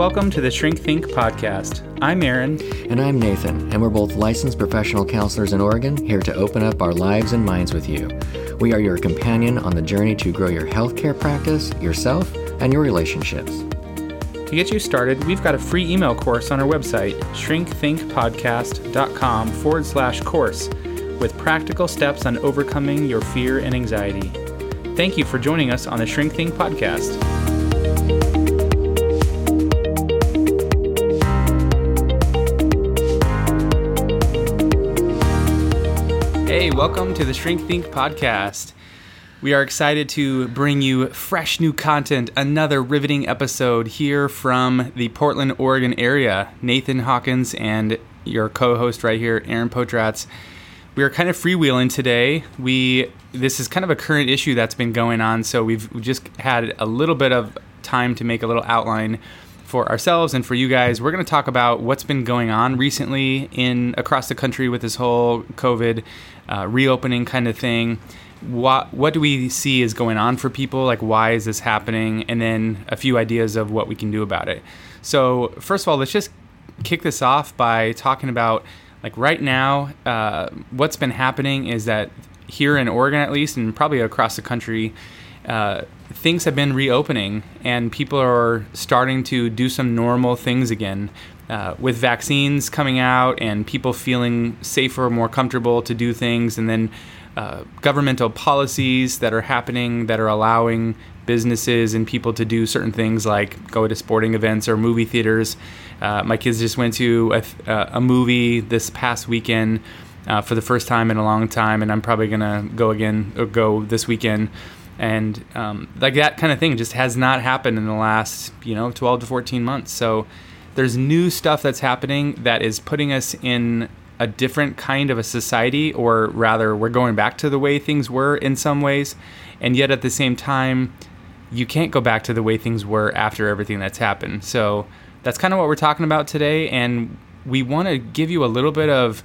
Welcome to the Shrink Think podcast. I'm Aaron. And I'm Nathan, and we're both licensed professional counselors in Oregon, here to open up our lives and minds with you. We are your companion on the journey to grow your healthcare practice, yourself, and your relationships. To get you started, we've got a free email course on our website, shrinkthinkpodcast.com forward slash course, with practical steps on overcoming your fear and anxiety. Thank you for joining us on the Shrink Think podcast. Hey, welcome to the Shrink Think podcast. We are excited to bring you fresh new content, another riveting episode here from the Portland, Oregon area. Nathan Hawkins and your co-host right here, Aaron Potratz. We are kind of freewheeling today. We this is kind of a current issue that's been going on, so we've just had a little bit of time to make a little outline for ourselves and for you guys. We're going to talk about what's been going on recently in across the country with this whole COVID uh, reopening kind of thing. What what do we see is going on for people? Like why is this happening? And then a few ideas of what we can do about it. So first of all, let's just kick this off by talking about like right now. Uh, what's been happening is that here in Oregon, at least, and probably across the country. Uh, things have been reopening and people are starting to do some normal things again. Uh, with vaccines coming out and people feeling safer, more comfortable to do things, and then uh, governmental policies that are happening that are allowing businesses and people to do certain things like go to sporting events or movie theaters. Uh, my kids just went to a, uh, a movie this past weekend uh, for the first time in a long time, and I'm probably gonna go again or go this weekend and um, like that kind of thing just has not happened in the last you know 12 to 14 months. So there's new stuff that's happening that is putting us in a different kind of a society or rather we're going back to the way things were in some ways. And yet at the same time you can't go back to the way things were after everything that's happened. So that's kind of what we're talking about today. And we want to give you a little bit of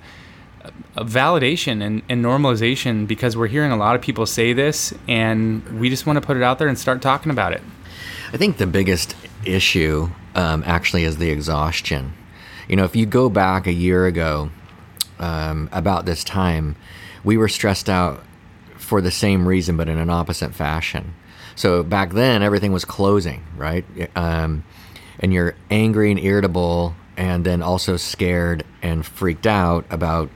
validation and, and, normalization because we're hearing a lot of people say this and we just want to put it out there and start talking about it. I think the biggest issue um, actually is the exhaustion. You know, if you go back a year ago um, about this time, we were stressed out for the same reason but in an opposite fashion. So back then, everything was closing, right? Um, and you're angry and irritable and then also scared and freaked out about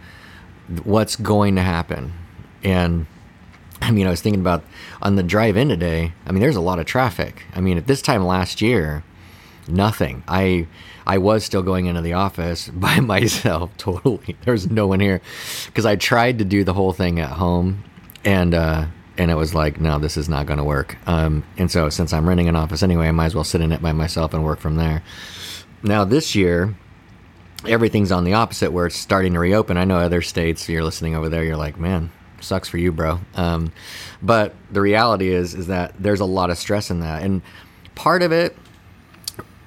what's going to happen. And I mean, I was thinking about on the drive in today. I mean, there's a lot of traffic. I mean, at this time last year, nothing. I I was still going into the office by myself. Totally, there was no one here because I tried to do the whole thing at home, and uh, and it was like, no, this is not going to work. Um, and so, since I'm renting an office anyway, I might as well sit in it by myself and work from there. Now this year, everything's on the opposite where it's starting to reopen. I know other states, you're listening over there, you're like, man, sucks for you, bro. Um, but the reality is, is that there's a lot of stress in that. And part of it,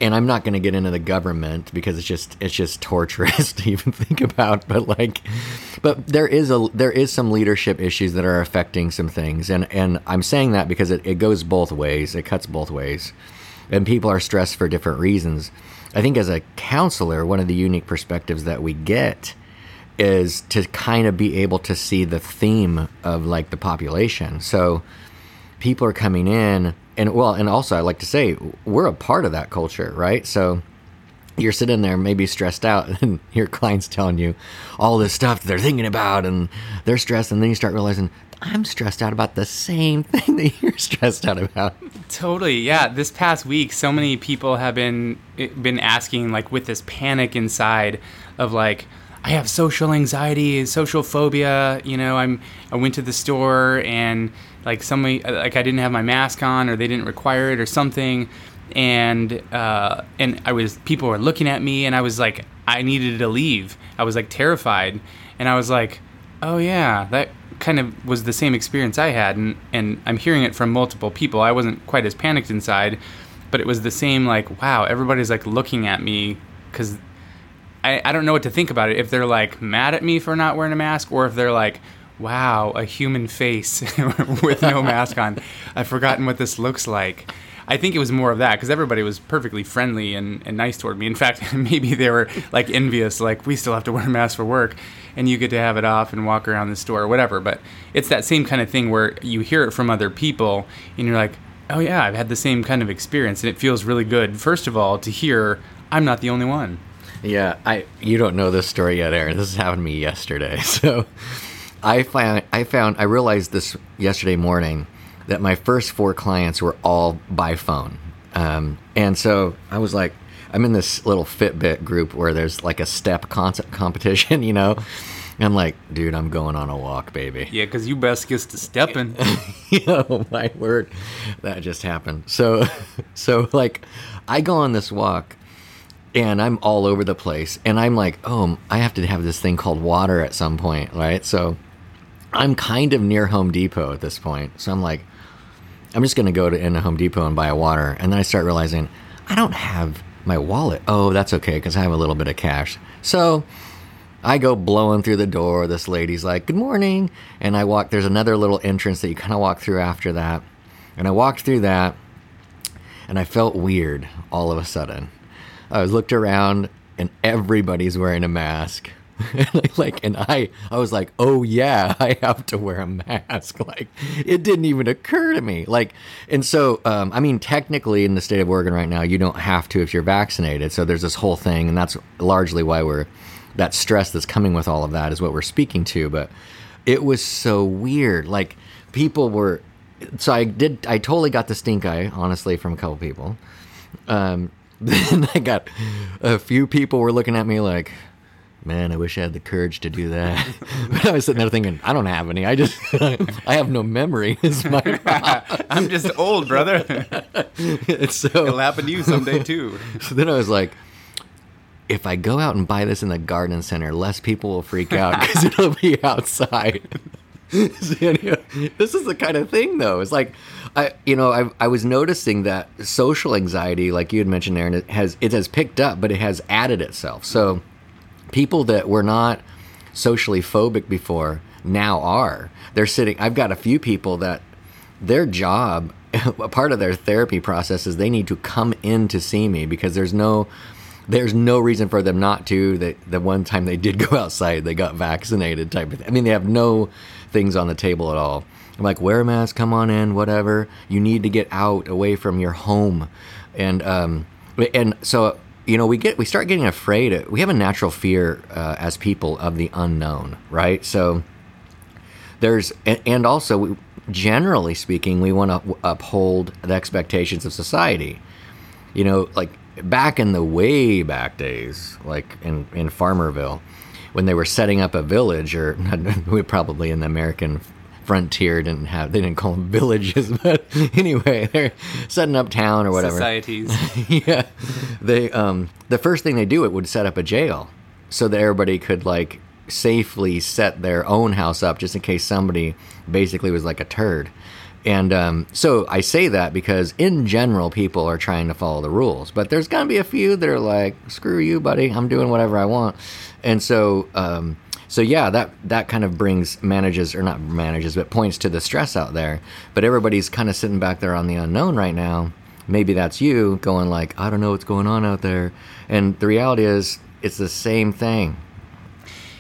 and I'm not going to get into the government because it's just it's just torturous to even think about. But like, but there is a there is some leadership issues that are affecting some things, and and I'm saying that because it, it goes both ways. It cuts both ways, and people are stressed for different reasons. I think as a counselor, one of the unique perspectives that we get is to kind of be able to see the theme of like the population. So people are coming in and well and also I like to say we're a part of that culture, right? So you're sitting there maybe stressed out and your client's telling you all this stuff they're thinking about and they're stressed and then you start realizing I'm stressed out about the same thing that you're stressed out about. Totally. Yeah, this past week so many people have been eh, been asking like with this panic inside of like I have social anxiety, social phobia, you know, I'm I went to the store and like somebody like I didn't have my mask on or they didn't require it or something and uh, and I was people were looking at me and I was like I needed to leave. I was like terrified and I was like, "Oh yeah, that kind of was the same experience I had, and and I'm hearing it from multiple people. I wasn't quite as panicked inside, but it was the same. Like, wow, everybody's like looking at me because I I don't know what to think about it. If they're like mad at me for not wearing a mask, or if they're like, wow, a human face with no mask on. I've forgotten what this looks like. I think it was more of that because everybody was perfectly friendly and, and nice toward me. In fact, maybe they were like envious, like we still have to wear masks for work, and you get to have it off and walk around the store or whatever. But it's that same kind of thing where you hear it from other people, and you're like, oh yeah, I've had the same kind of experience, and it feels really good. First of all, to hear I'm not the only one. Yeah, I you don't know this story yet, Aaron. This happened to me yesterday. So I found I found I realized this yesterday morning that my first four clients were all by phone, um, and so I was like, I'm in this little Fitbit group where there's like a step concept competition, you know. And I'm like, dude, I'm going on a walk, baby. Yeah, because you best gets to stepping. oh my word, that just happened. So, so like, I go on this walk and I'm all over the place. And I'm like, oh, I have to have this thing called water at some point, right? So I'm kind of near Home Depot at this point. So I'm like, I'm just going to go to in a Home Depot and buy a water. And then I start realizing I don't have my wallet. Oh, that's okay because I have a little bit of cash. So I go blowing through the door. This lady's like, good morning. And I walk, there's another little entrance that you kind of walk through after that. And I walked through that and I felt weird all of a sudden. I looked around and everybody's wearing a mask. and like and I I was like, "Oh yeah, I have to wear a mask." Like it didn't even occur to me. Like and so um, I mean technically in the state of Oregon right now, you don't have to if you're vaccinated. So there's this whole thing and that's largely why we're that stress that's coming with all of that is what we're speaking to, but it was so weird. Like people were so I did I totally got the stink eye honestly from a couple people. Um then I got a few people were looking at me like, man, I wish I had the courage to do that. but I was sitting there thinking, I don't have any. I just, I have no memory. Is my I'm just old, brother. so, It'll happen to you someday too. so then I was like, if I go out and buy this in the garden center, less people will freak out because it'll be outside. So this is the kind of thing, though. It's like, I, you know, I, I was noticing that social anxiety, like you had mentioned, Aaron, it has it has picked up, but it has added itself. So, people that were not socially phobic before now are. They're sitting. I've got a few people that their job, part of their therapy process is they need to come in to see me because there's no there's no reason for them not to. That the one time they did go outside, they got vaccinated type of thing. I mean, they have no things on the table at all. I'm like, wear a mask, come on in, whatever. You need to get out away from your home, and um, and so you know we get we start getting afraid. We have a natural fear uh, as people of the unknown, right? So there's and also generally speaking, we want to uphold the expectations of society. You know, like back in the way back days, like in in Farmerville, when they were setting up a village, or we probably in the American frontier didn't have they didn't call them villages but anyway they're setting up town or whatever Societies. yeah they um the first thing they do it would set up a jail so that everybody could like safely set their own house up just in case somebody basically was like a turd and um, so I say that because in general, people are trying to follow the rules, but there's going to be a few that are like, "Screw you, buddy! I'm doing whatever I want." And so, um, so yeah, that that kind of brings manages or not manages, but points to the stress out there. But everybody's kind of sitting back there on the unknown right now. Maybe that's you going like, "I don't know what's going on out there," and the reality is, it's the same thing.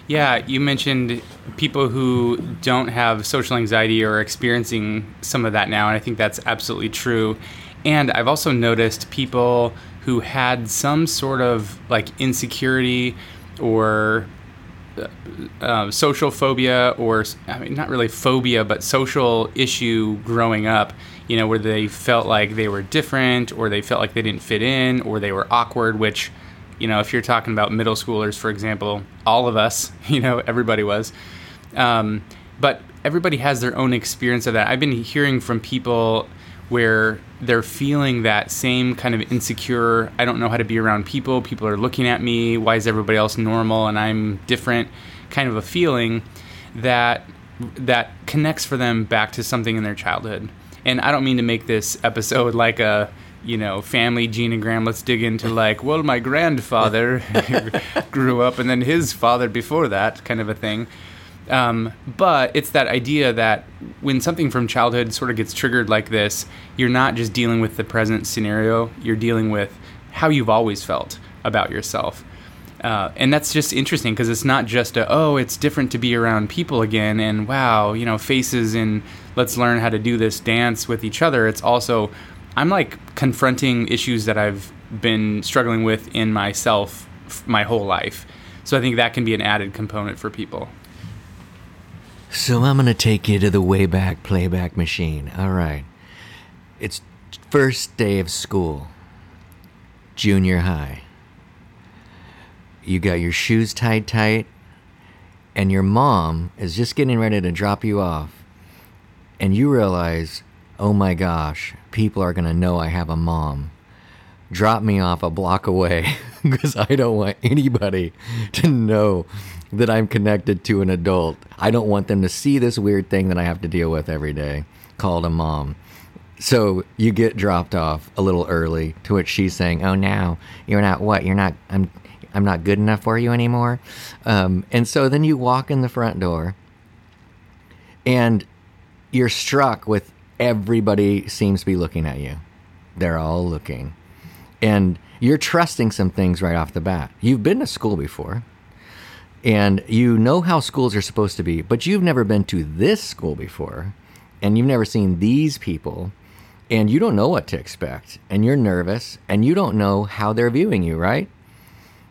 Yeah, you mentioned people who don't have social anxiety or experiencing some of that now, and I think that's absolutely true. And I've also noticed people who had some sort of like insecurity or uh, social phobia, or I mean, not really phobia, but social issue growing up, you know, where they felt like they were different, or they felt like they didn't fit in, or they were awkward, which you know, if you're talking about middle schoolers, for example, all of us, you know, everybody was. Um, but everybody has their own experience of that. I've been hearing from people where they're feeling that same kind of insecure, I don't know how to be around people, people are looking at me, why is everybody else normal and I'm different kind of a feeling that that connects for them back to something in their childhood. And I don't mean to make this episode like a you know, family genogram. Let's dig into like, well, my grandfather grew up, and then his father before that, kind of a thing. Um, but it's that idea that when something from childhood sort of gets triggered like this, you're not just dealing with the present scenario, you're dealing with how you've always felt about yourself. Uh, and that's just interesting because it's not just a, oh, it's different to be around people again, and wow, you know, faces and let's learn how to do this dance with each other. It's also, I'm like confronting issues that I've been struggling with in myself f- my whole life. So I think that can be an added component for people. So I'm going to take you to the Wayback Playback Machine. All right. It's first day of school, junior high. You got your shoes tied tight, and your mom is just getting ready to drop you off. And you realize, oh my gosh, people are going to know I have a mom. Drop me off a block away because I don't want anybody to know that I'm connected to an adult. I don't want them to see this weird thing that I have to deal with every day called a mom. So you get dropped off a little early, to which she's saying, "Oh, now you're not what? You're not. I'm. I'm not good enough for you anymore." Um, and so then you walk in the front door, and you're struck with everybody seems to be looking at you. They're all looking, and you're trusting some things right off the bat. You've been to school before and you know how schools are supposed to be, but you've never been to this school before, and you've never seen these people, and you don't know what to expect, and you're nervous, and you don't know how they're viewing you, right?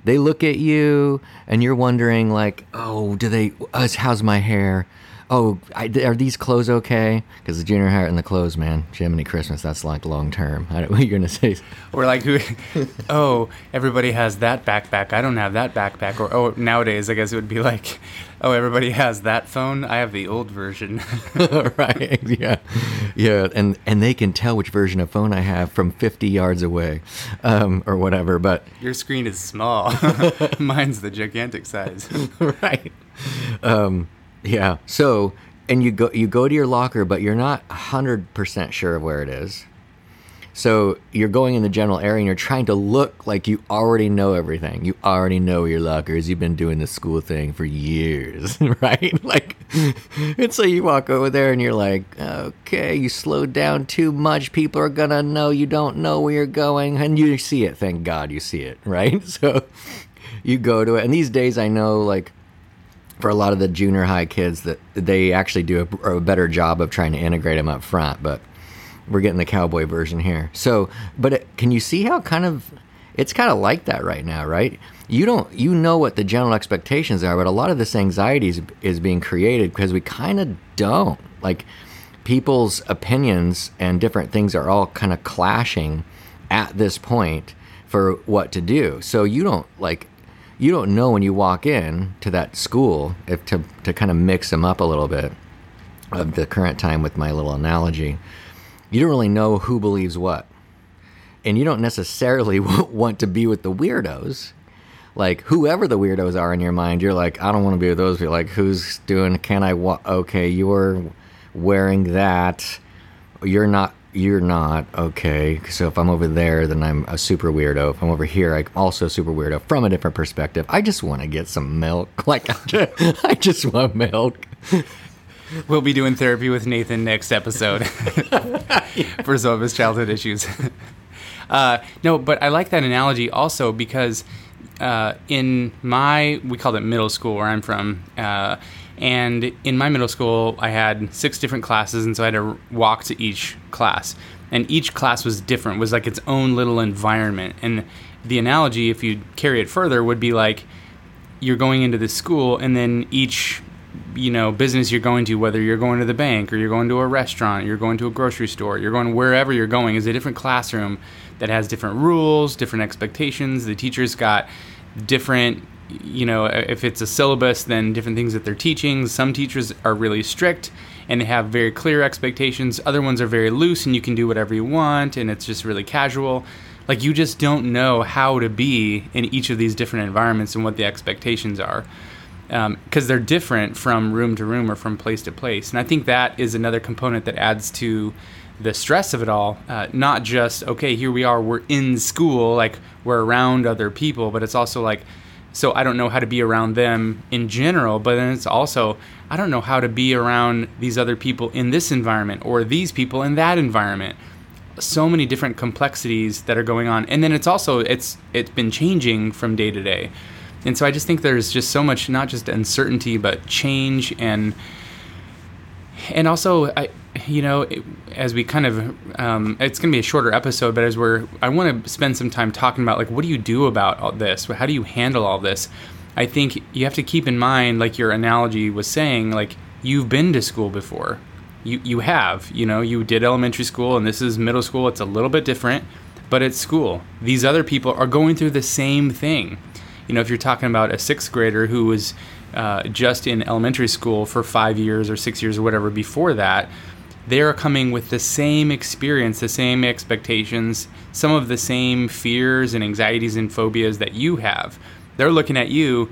They look at you, and you're wondering, like, oh, do they, uh, how's my hair? Oh, I, are these clothes okay? Because the junior high and the clothes, man, Jiminy Christmas, that's like long term. I don't, what are you gonna say? Or like, who? oh, everybody has that backpack. I don't have that backpack. Or oh, nowadays, I guess it would be like, oh, everybody has that phone. I have the old version. right? Yeah, yeah, and and they can tell which version of phone I have from 50 yards away, um, or whatever. But your screen is small. Mine's the gigantic size. right. Um, yeah. So, and you go you go to your locker, but you're not hundred percent sure of where it is. So you're going in the general area and you're trying to look like you already know everything. You already know your locker is. You've been doing the school thing for years, right? Like, and so you walk over there and you're like, okay, you slowed down too much. People are gonna know you don't know where you're going, and you see it. Thank God you see it, right? So you go to it. And these days, I know like for a lot of the junior high kids that they actually do a, a, better job of trying to integrate them up front but we're getting the cowboy version here. So but it, can you see how kind of it's kind of like that right now right? You don't you know what the general expectations are but a lot of this anxiety is, is being created because we kind of don't. Like people's opinions and different things are all kind of clashing at this point for what to do. So you don't like you don't know when you walk in to that school if to to kind of mix them up a little bit of the current time with my little analogy. You don't really know who believes what. And you don't necessarily want to be with the weirdos. Like whoever the weirdos are in your mind you're like i don't want to be with those people. Like who's doing can i wa- okay you're wearing that. You're not you're not okay. So if I'm over there, then I'm a super weirdo. If I'm over here, I'm also a super weirdo from a different perspective. I just want to get some milk. Like I just want milk. We'll be doing therapy with Nathan next episode for some of his childhood issues. Uh, no, but I like that analogy also because uh, in my we called it middle school where I'm from. Uh, and in my middle school, I had six different classes, and so I had to walk to each class. And each class was different, was like its own little environment. And the analogy, if you carry it further, would be like you're going into this school, and then each you know business you're going to whether you're going to the bank or you're going to a restaurant you're going to a grocery store you're going wherever you're going is a different classroom that has different rules different expectations the teachers got different you know, if it's a syllabus, then different things that they're teaching. Some teachers are really strict and they have very clear expectations. Other ones are very loose and you can do whatever you want and it's just really casual. Like you just don't know how to be in each of these different environments and what the expectations are. Because um, they're different from room to room or from place to place. And I think that is another component that adds to the stress of it all. Uh, not just, okay, here we are, we're in school, like we're around other people, but it's also like, so I don't know how to be around them in general, but then it's also I don't know how to be around these other people in this environment or these people in that environment. So many different complexities that are going on. And then it's also it's it's been changing from day to day. And so I just think there's just so much not just uncertainty but change and and also I you know, as we kind of, um, it's going to be a shorter episode, but as we're, I want to spend some time talking about like, what do you do about all this? How do you handle all this? I think you have to keep in mind, like your analogy was saying, like you've been to school before. You you have, you know, you did elementary school, and this is middle school. It's a little bit different, but it's school. These other people are going through the same thing. You know, if you're talking about a sixth grader who was uh, just in elementary school for five years or six years or whatever before that they are coming with the same experience, the same expectations, some of the same fears and anxieties and phobias that you have. They're looking at you.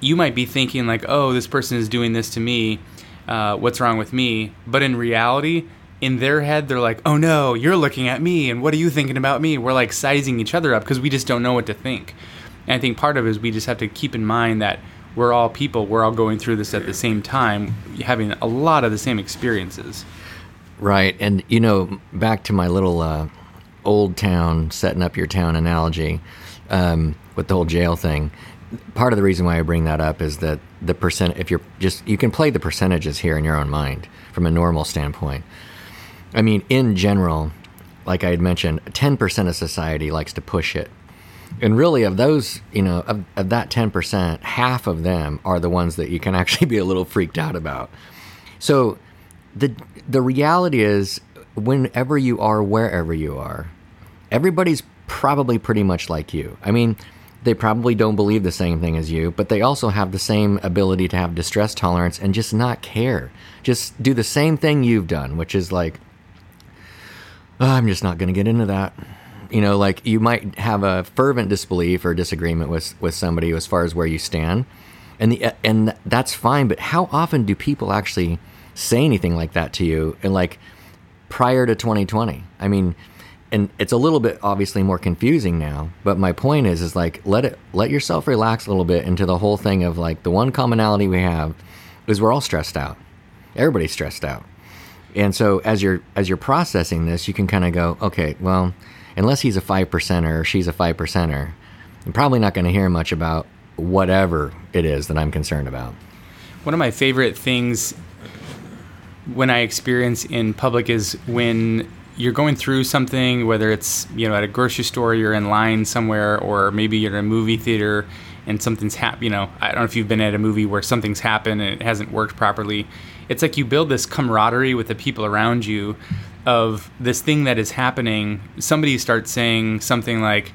You might be thinking, like, oh, this person is doing this to me. Uh, what's wrong with me? But in reality, in their head, they're like, oh no, you're looking at me. And what are you thinking about me? We're like sizing each other up because we just don't know what to think. And I think part of it is we just have to keep in mind that we're all people. We're all going through this at the same time, having a lot of the same experiences. Right. And, you know, back to my little uh, old town, setting up your town analogy um, with the whole jail thing. Part of the reason why I bring that up is that the percent, if you're just, you can play the percentages here in your own mind from a normal standpoint. I mean, in general, like I had mentioned, 10% of society likes to push it. And really, of those, you know, of, of that 10%, half of them are the ones that you can actually be a little freaked out about. So, the the reality is whenever you are wherever you are everybody's probably pretty much like you. I mean they probably don't believe the same thing as you but they also have the same ability to have distress tolerance and just not care. Just do the same thing you've done which is like oh, i'm just not going to get into that you know like you might have a fervent disbelief or disagreement with with somebody as far as where you stand. And the and that's fine but how often do people actually say anything like that to you and like prior to 2020 i mean and it's a little bit obviously more confusing now but my point is is like let it let yourself relax a little bit into the whole thing of like the one commonality we have is we're all stressed out. Everybody's stressed out. And so as you're as you're processing this you can kind of go okay well unless he's a five percenter or she's a five percenter i'm probably not going to hear much about whatever it is that i'm concerned about one of my favorite things when I experience in public is when you're going through something, whether it's you know at a grocery store, you're in line somewhere, or maybe you're in a movie theater and something's happened. You know, I don't know if you've been at a movie where something's happened and it hasn't worked properly. It's like you build this camaraderie with the people around you of this thing that is happening. Somebody starts saying something like,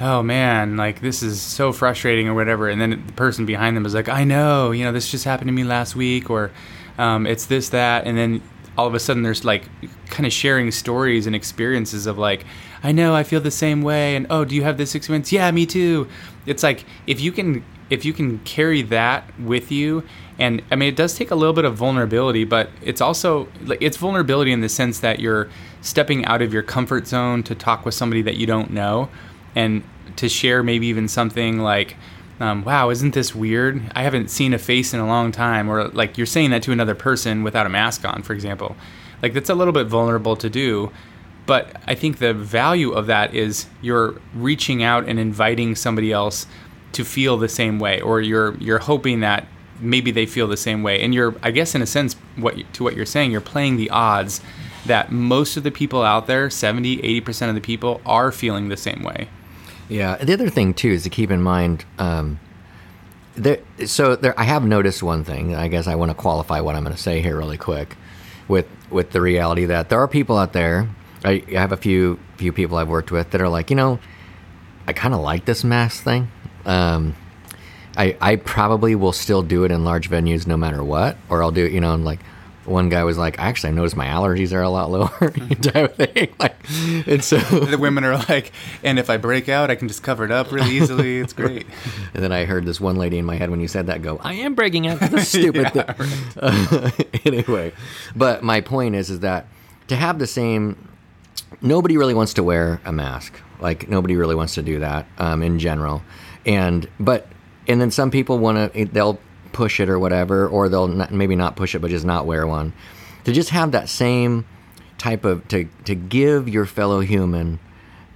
"Oh man, like this is so frustrating" or whatever, and then the person behind them is like, "I know, you know, this just happened to me last week," or um, it's this that and then all of a sudden there's like kind of sharing stories and experiences of like i know i feel the same way and oh do you have this experience yeah me too it's like if you can if you can carry that with you and i mean it does take a little bit of vulnerability but it's also it's vulnerability in the sense that you're stepping out of your comfort zone to talk with somebody that you don't know and to share maybe even something like um, wow, isn't this weird? I haven't seen a face in a long time. Or like you're saying that to another person without a mask on, for example. Like that's a little bit vulnerable to do. But I think the value of that is you're reaching out and inviting somebody else to feel the same way, or you're you're hoping that maybe they feel the same way. And you're, I guess, in a sense, what to what you're saying, you're playing the odds that most of the people out there, 70, 80% of the people, are feeling the same way. Yeah. The other thing too is to keep in mind. Um, there, so there, I have noticed one thing. I guess I want to qualify what I'm going to say here really quick, with with the reality that there are people out there. I, I have a few few people I've worked with that are like, you know, I kind of like this mask thing. Um, I I probably will still do it in large venues no matter what, or I'll do it, you know, like one guy was like, actually, I noticed my allergies are a lot lower, type of thing. Like, and so the women are like, and if I break out, I can just cover it up really easily. It's great. and then I heard this one lady in my head when you said that go, I am breaking out. This stupid yeah, thing. Right. Uh, anyway, but my point is, is that to have the same, nobody really wants to wear a mask. Like nobody really wants to do that um, in general, and but and then some people want to they'll push it or whatever, or they'll not, maybe not push it, but just not wear one. To just have that same type of to to give your fellow human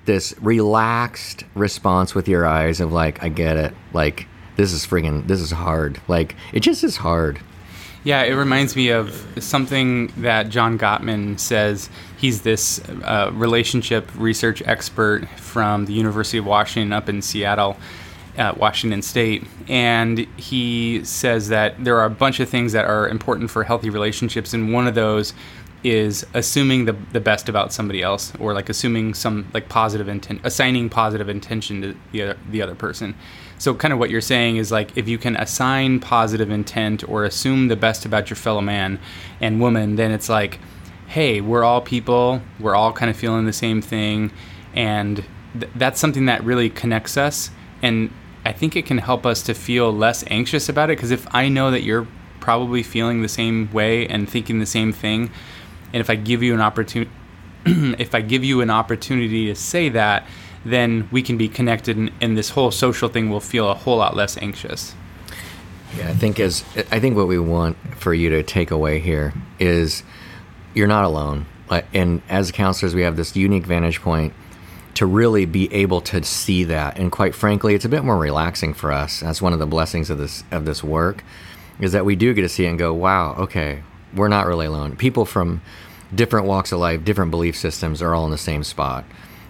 this relaxed response with your eyes of like, I get it, like this is friggin' this is hard, like it just is hard. Yeah, it reminds me of something that John Gottman says. He's this uh, relationship research expert from the University of Washington up in Seattle, uh, Washington State. And he says that there are a bunch of things that are important for healthy relationships, and one of those is assuming the, the best about somebody else or like assuming some like positive intent assigning positive intention to the other, the other person so kind of what you're saying is like if you can assign positive intent or assume the best about your fellow man and woman then it's like hey we're all people we're all kind of feeling the same thing and th- that's something that really connects us and i think it can help us to feel less anxious about it because if i know that you're probably feeling the same way and thinking the same thing and if I give you an opportunity, if I give you an opportunity to say that, then we can be connected, and, and, this whole social thing will feel a whole lot less anxious. Yeah, I think as I think what we want for you to take away here is you're not alone. And as counselors, we have this unique vantage point to really be able to see that. And quite frankly, it's a bit more relaxing for us. That's one of the blessings of this of this work, is that we do get to see it and go, "Wow, okay, we're not really alone. People from different walks of life, different belief systems are all in the same spot.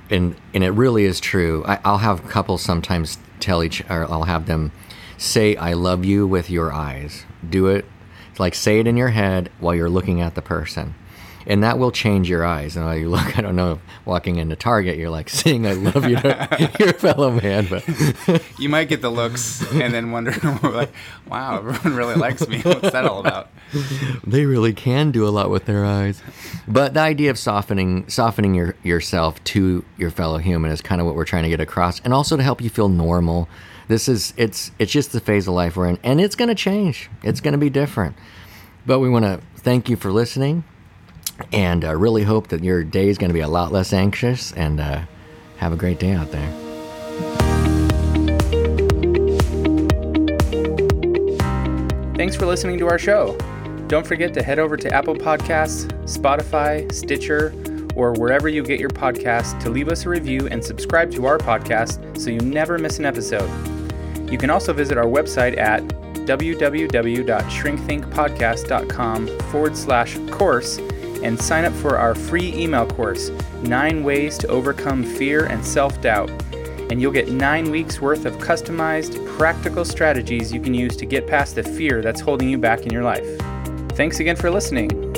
And and it really is true. I, will have couples sometimes tell each, or I'll have them say, "I love you" with your eyes. Do it, like say it in your head while you're looking at the person and that will change your eyes. And you look, I don't know, walking into Target, you're like saying "I love you" to your fellow man, but you might get the looks and then wonder, like, "Wow, everyone really likes me. What's that all about?" They really can do a lot with their eyes, but the idea of softening, softening your yourself to your fellow human is kind of what we're trying to get across, and also to help you feel normal. This is it's it's just the phase of life we're in, and it's going to change. It's going to be different. But we want to thank you for listening and I uh, really hope that your day is going to be a lot less anxious and uh, have a great day out there. Thanks for listening to our show. Don't forget to head over to Apple Podcasts, Spotify, Stitcher, or wherever you get your podcasts to leave us a review and subscribe to our podcast so you never miss an episode. You can also visit our website at www.shrinkthinkpodcast.com forward slash course and sign up for our free email course, Nine Ways to Overcome Fear and Self Doubt. And you'll get nine weeks worth of customized, practical strategies you can use to get past the fear that's holding you back in your life. Thanks again for listening.